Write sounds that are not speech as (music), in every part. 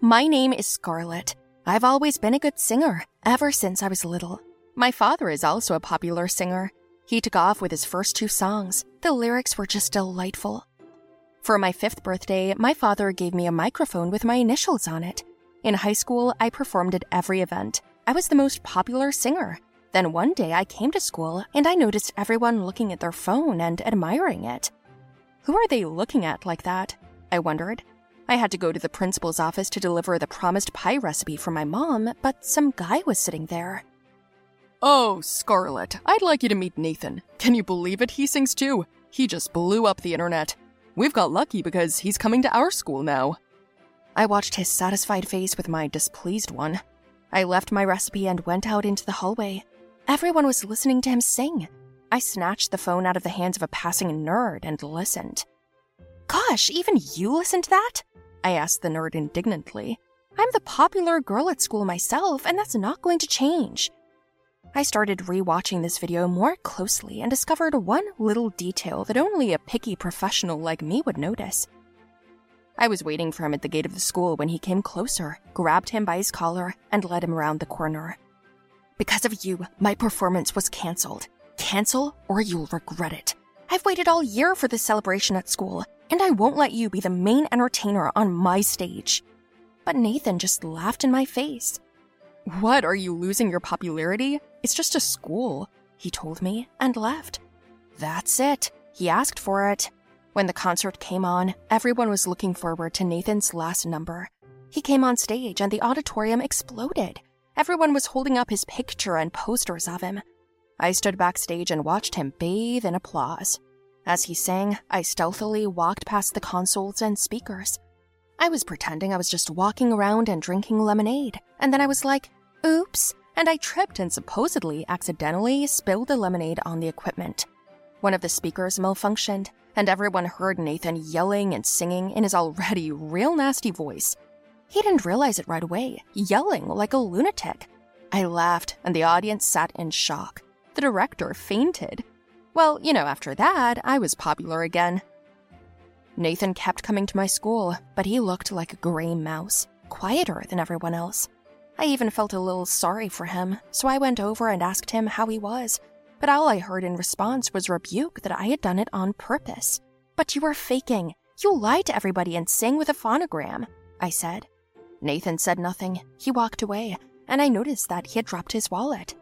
My name is Scarlett. I've always been a good singer, ever since I was little. My father is also a popular singer. He took off with his first two songs. The lyrics were just delightful. For my fifth birthday, my father gave me a microphone with my initials on it. In high school, I performed at every event. I was the most popular singer. Then one day I came to school and I noticed everyone looking at their phone and admiring it. Who are they looking at like that? I wondered. I had to go to the principal's office to deliver the promised pie recipe for my mom, but some guy was sitting there. Oh, Scarlett, I'd like you to meet Nathan. Can you believe it? He sings too. He just blew up the internet. We've got lucky because he's coming to our school now. I watched his satisfied face with my displeased one. I left my recipe and went out into the hallway. Everyone was listening to him sing. I snatched the phone out of the hands of a passing nerd and listened. Gosh, even you listened to that? I asked the nerd indignantly. I'm the popular girl at school myself, and that's not going to change. I started rewatching this video more closely and discovered one little detail that only a picky professional like me would notice. I was waiting for him at the gate of the school when he came closer, grabbed him by his collar, and led him around the corner. Because of you, my performance was cancelled. Cancel or you'll regret it. I've waited all year for this celebration at school, and I won't let you be the main entertainer on my stage. But Nathan just laughed in my face. What, are you losing your popularity? It's just a school, he told me, and left. That's it. He asked for it. When the concert came on, everyone was looking forward to Nathan's last number. He came on stage and the auditorium exploded. Everyone was holding up his picture and posters of him. I stood backstage and watched him bathe in applause. As he sang, I stealthily walked past the consoles and speakers. I was pretending I was just walking around and drinking lemonade, and then I was like, oops, and I tripped and supposedly accidentally spilled the lemonade on the equipment. One of the speakers malfunctioned, and everyone heard Nathan yelling and singing in his already (laughs) real nasty voice. He didn't realize it right away, yelling like a lunatic. I laughed, and the audience sat in shock. The director fainted. Well, you know, after that, I was popular again. Nathan kept coming to my school, but he looked like a gray mouse, quieter than everyone else. I even felt a little sorry for him, so I went over and asked him how he was. But all I heard in response was rebuke that I had done it on purpose. But you were faking. You lie to everybody and sing with a phonogram, I said. Nathan said nothing. He walked away, and I noticed that he had dropped his wallet.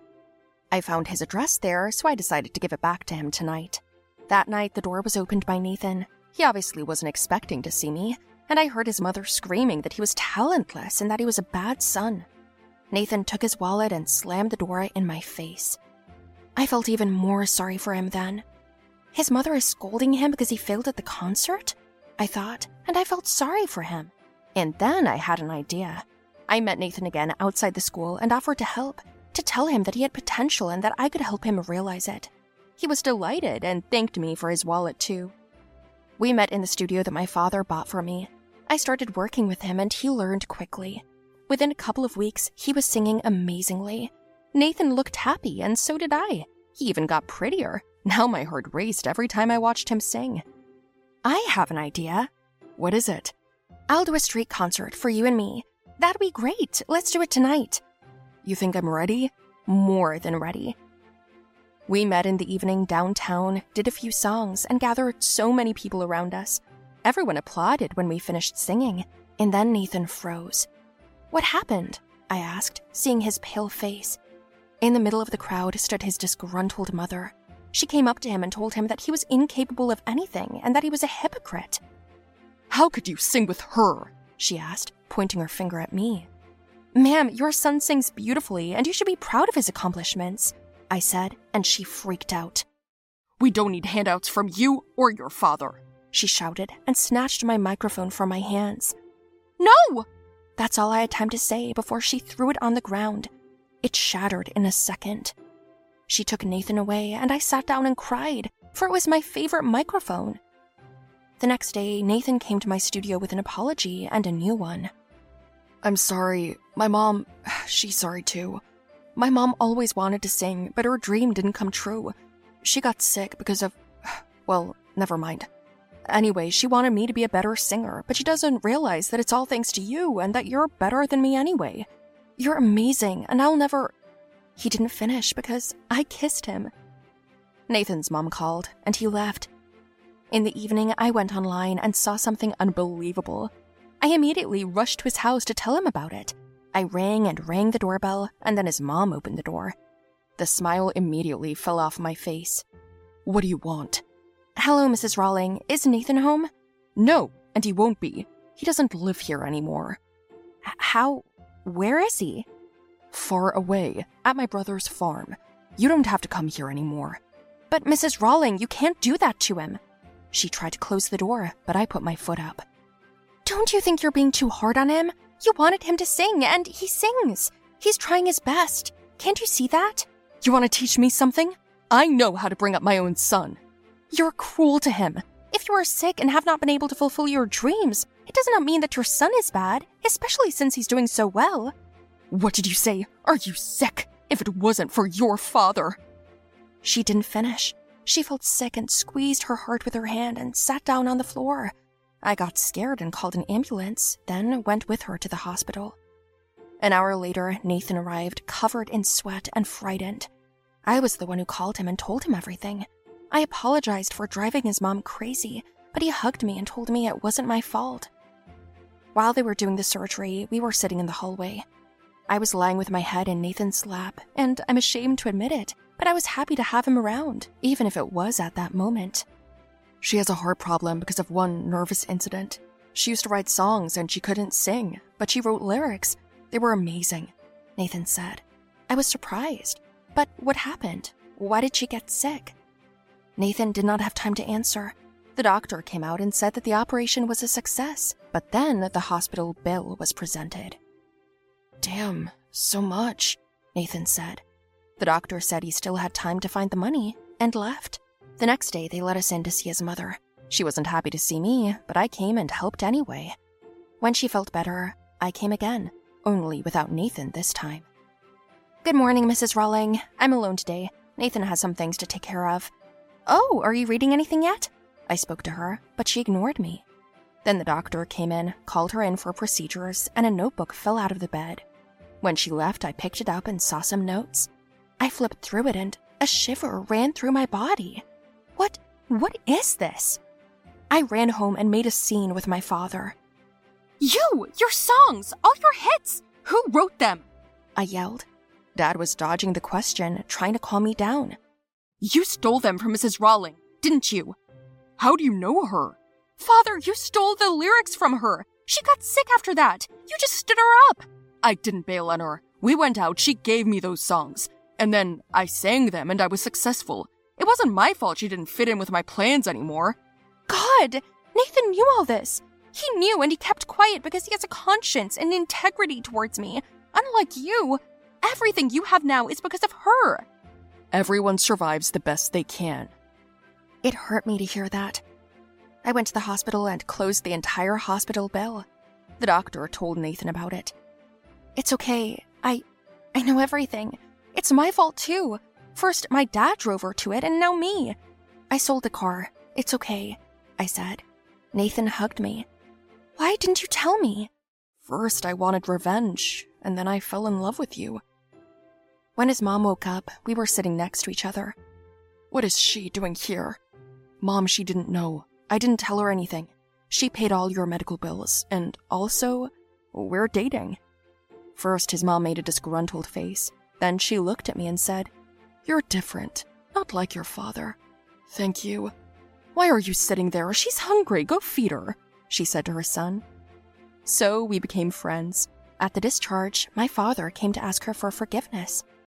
I found his address there, so I decided to give it back to him tonight. That night, the door was opened by Nathan. He obviously wasn't expecting to see me, and I heard his mother screaming that he was talentless and that he was a bad son. Nathan took his wallet and slammed the door in my face. I felt even more sorry for him then. His mother is scolding him because he failed at the concert? I thought, and I felt sorry for him. And then I had an idea. I met Nathan again outside the school and offered to help, to tell him that he had potential and that I could help him realize it. He was delighted and thanked me for his wallet, too. We met in the studio that my father bought for me. I started working with him and he learned quickly. Within a couple of weeks, he was singing amazingly. Nathan looked happy, and so did I. He even got prettier. Now my heart raced every time I watched him sing. I have an idea. What is it? I'll do a street concert for you and me. That'd be great. Let's do it tonight. You think I'm ready? More than ready. We met in the evening downtown, did a few songs, and gathered so many people around us. Everyone applauded when we finished singing, and then Nathan froze. What happened? I asked, seeing his pale face. In the middle of the crowd stood his disgruntled mother. She came up to him and told him that he was incapable of anything and that he was a hypocrite. How could you sing with her? she asked, pointing her finger at me. Ma'am, your son sings beautifully and you should be proud of his accomplishments, I said, and she freaked out. We don't need handouts from you or your father, she shouted and snatched my microphone from my hands. No! That's all I had time to say before she threw it on the ground. It shattered in a second. She took Nathan away, and I sat down and cried, for it was my favorite microphone. The next day, Nathan came to my studio with an apology and a new one. I'm sorry. My mom, (sighs) she's sorry too. My mom always wanted to sing, but her dream didn't come true. She got sick because of. (sighs) Well, never mind. Anyway, she wanted me to be a better singer, but she doesn't realize that it's all thanks to you and that you're better than me anyway. You're amazing, and I'll never. He didn't finish because I kissed him. Nathan's mom called, and he left. In the evening, I went online and saw something unbelievable. I immediately rushed to his house to tell him about it. I rang and rang the doorbell, and then his mom opened the door. The smile immediately fell off my face. What do you want? Hello, Mrs. Rawling. Is Nathan home? No, and he won't be. He doesn't live here anymore. H- how? Where is he? Far away, at my brother's farm. You don't have to come here anymore. But, Mrs. Rawling, you can't do that to him. She tried to close the door, but I put my foot up. Don't you think you're being too hard on him? You wanted him to sing, and he sings. He's trying his best. Can't you see that? You want to teach me something? I know how to bring up my own son. You're cruel to him. If you are sick and have not been able to fulfill your dreams, it does not mean that your son is bad, especially since he's doing so well. What did you say? Are you sick? If it wasn't for your father. She didn't finish. She felt sick and squeezed her heart with her hand and sat down on the floor. I got scared and called an ambulance, then went with her to the hospital. An hour later, Nathan arrived, covered in sweat and frightened. I was the one who called him and told him everything. I apologized for driving his mom crazy, but he hugged me and told me it wasn't my fault. While they were doing the surgery, we were sitting in the hallway. I was lying with my head in Nathan's lap, and I'm ashamed to admit it, but I was happy to have him around, even if it was at that moment. She has a heart problem because of one nervous incident. She used to write songs and she couldn't sing, but she wrote lyrics. They were amazing, Nathan said. I was surprised. But what happened? Why did she get sick? Nathan did not have time to answer. The doctor came out and said that the operation was a success, but then the hospital bill was presented. Damn, so much, Nathan said. The doctor said he still had time to find the money and left. The next day, they let us in to see his mother. She wasn't happy to see me, but I came and helped anyway. When she felt better, I came again, only without Nathan this time. Good morning, Mrs. Rawling. I'm alone today. Nathan has some things to take care of. Oh, are you reading anything yet? I spoke to her, but she ignored me. Then the doctor came in, called her in for procedures, and a notebook fell out of the bed. When she left, I picked it up and saw some notes. I flipped through it and a shiver ran through my body. What, what is this? I ran home and made a scene with my father. You! Your songs! All your hits! Who wrote them? I yelled. Dad was dodging the question, trying to calm me down. You stole them from Mrs. Rawling, didn't you? How do you know her? Father, you stole the lyrics from her. She got sick after that. You just stood her up. I didn't bail on her. We went out, she gave me those songs. And then I sang them and I was successful. It wasn't my fault she didn't fit in with my plans anymore. God! Nathan knew all this. He knew and he kept quiet because he has a conscience and integrity towards me. Unlike you, everything you have now is because of her. Everyone survives the best they can. It hurt me to hear that. I went to the hospital and closed the entire hospital bill. The doctor told Nathan about it. It's okay. I I know everything. It's my fault too. First, my dad drove her to it, and now me. I sold the car. It's okay, I said. Nathan hugged me. Why didn't you tell me? First, I wanted revenge, and then I fell in love with you. When his mom woke up, we were sitting next to each other. What is she doing here? Mom, she didn't know. I didn't tell her anything. She paid all your medical bills, and also, we're dating. First, his mom made a disgruntled face. Then she looked at me and said, you're different, not like your father. Thank you. Why are you sitting there? She's hungry. Go feed her, she said to her son. So we became friends. At the discharge, my father came to ask her for forgiveness.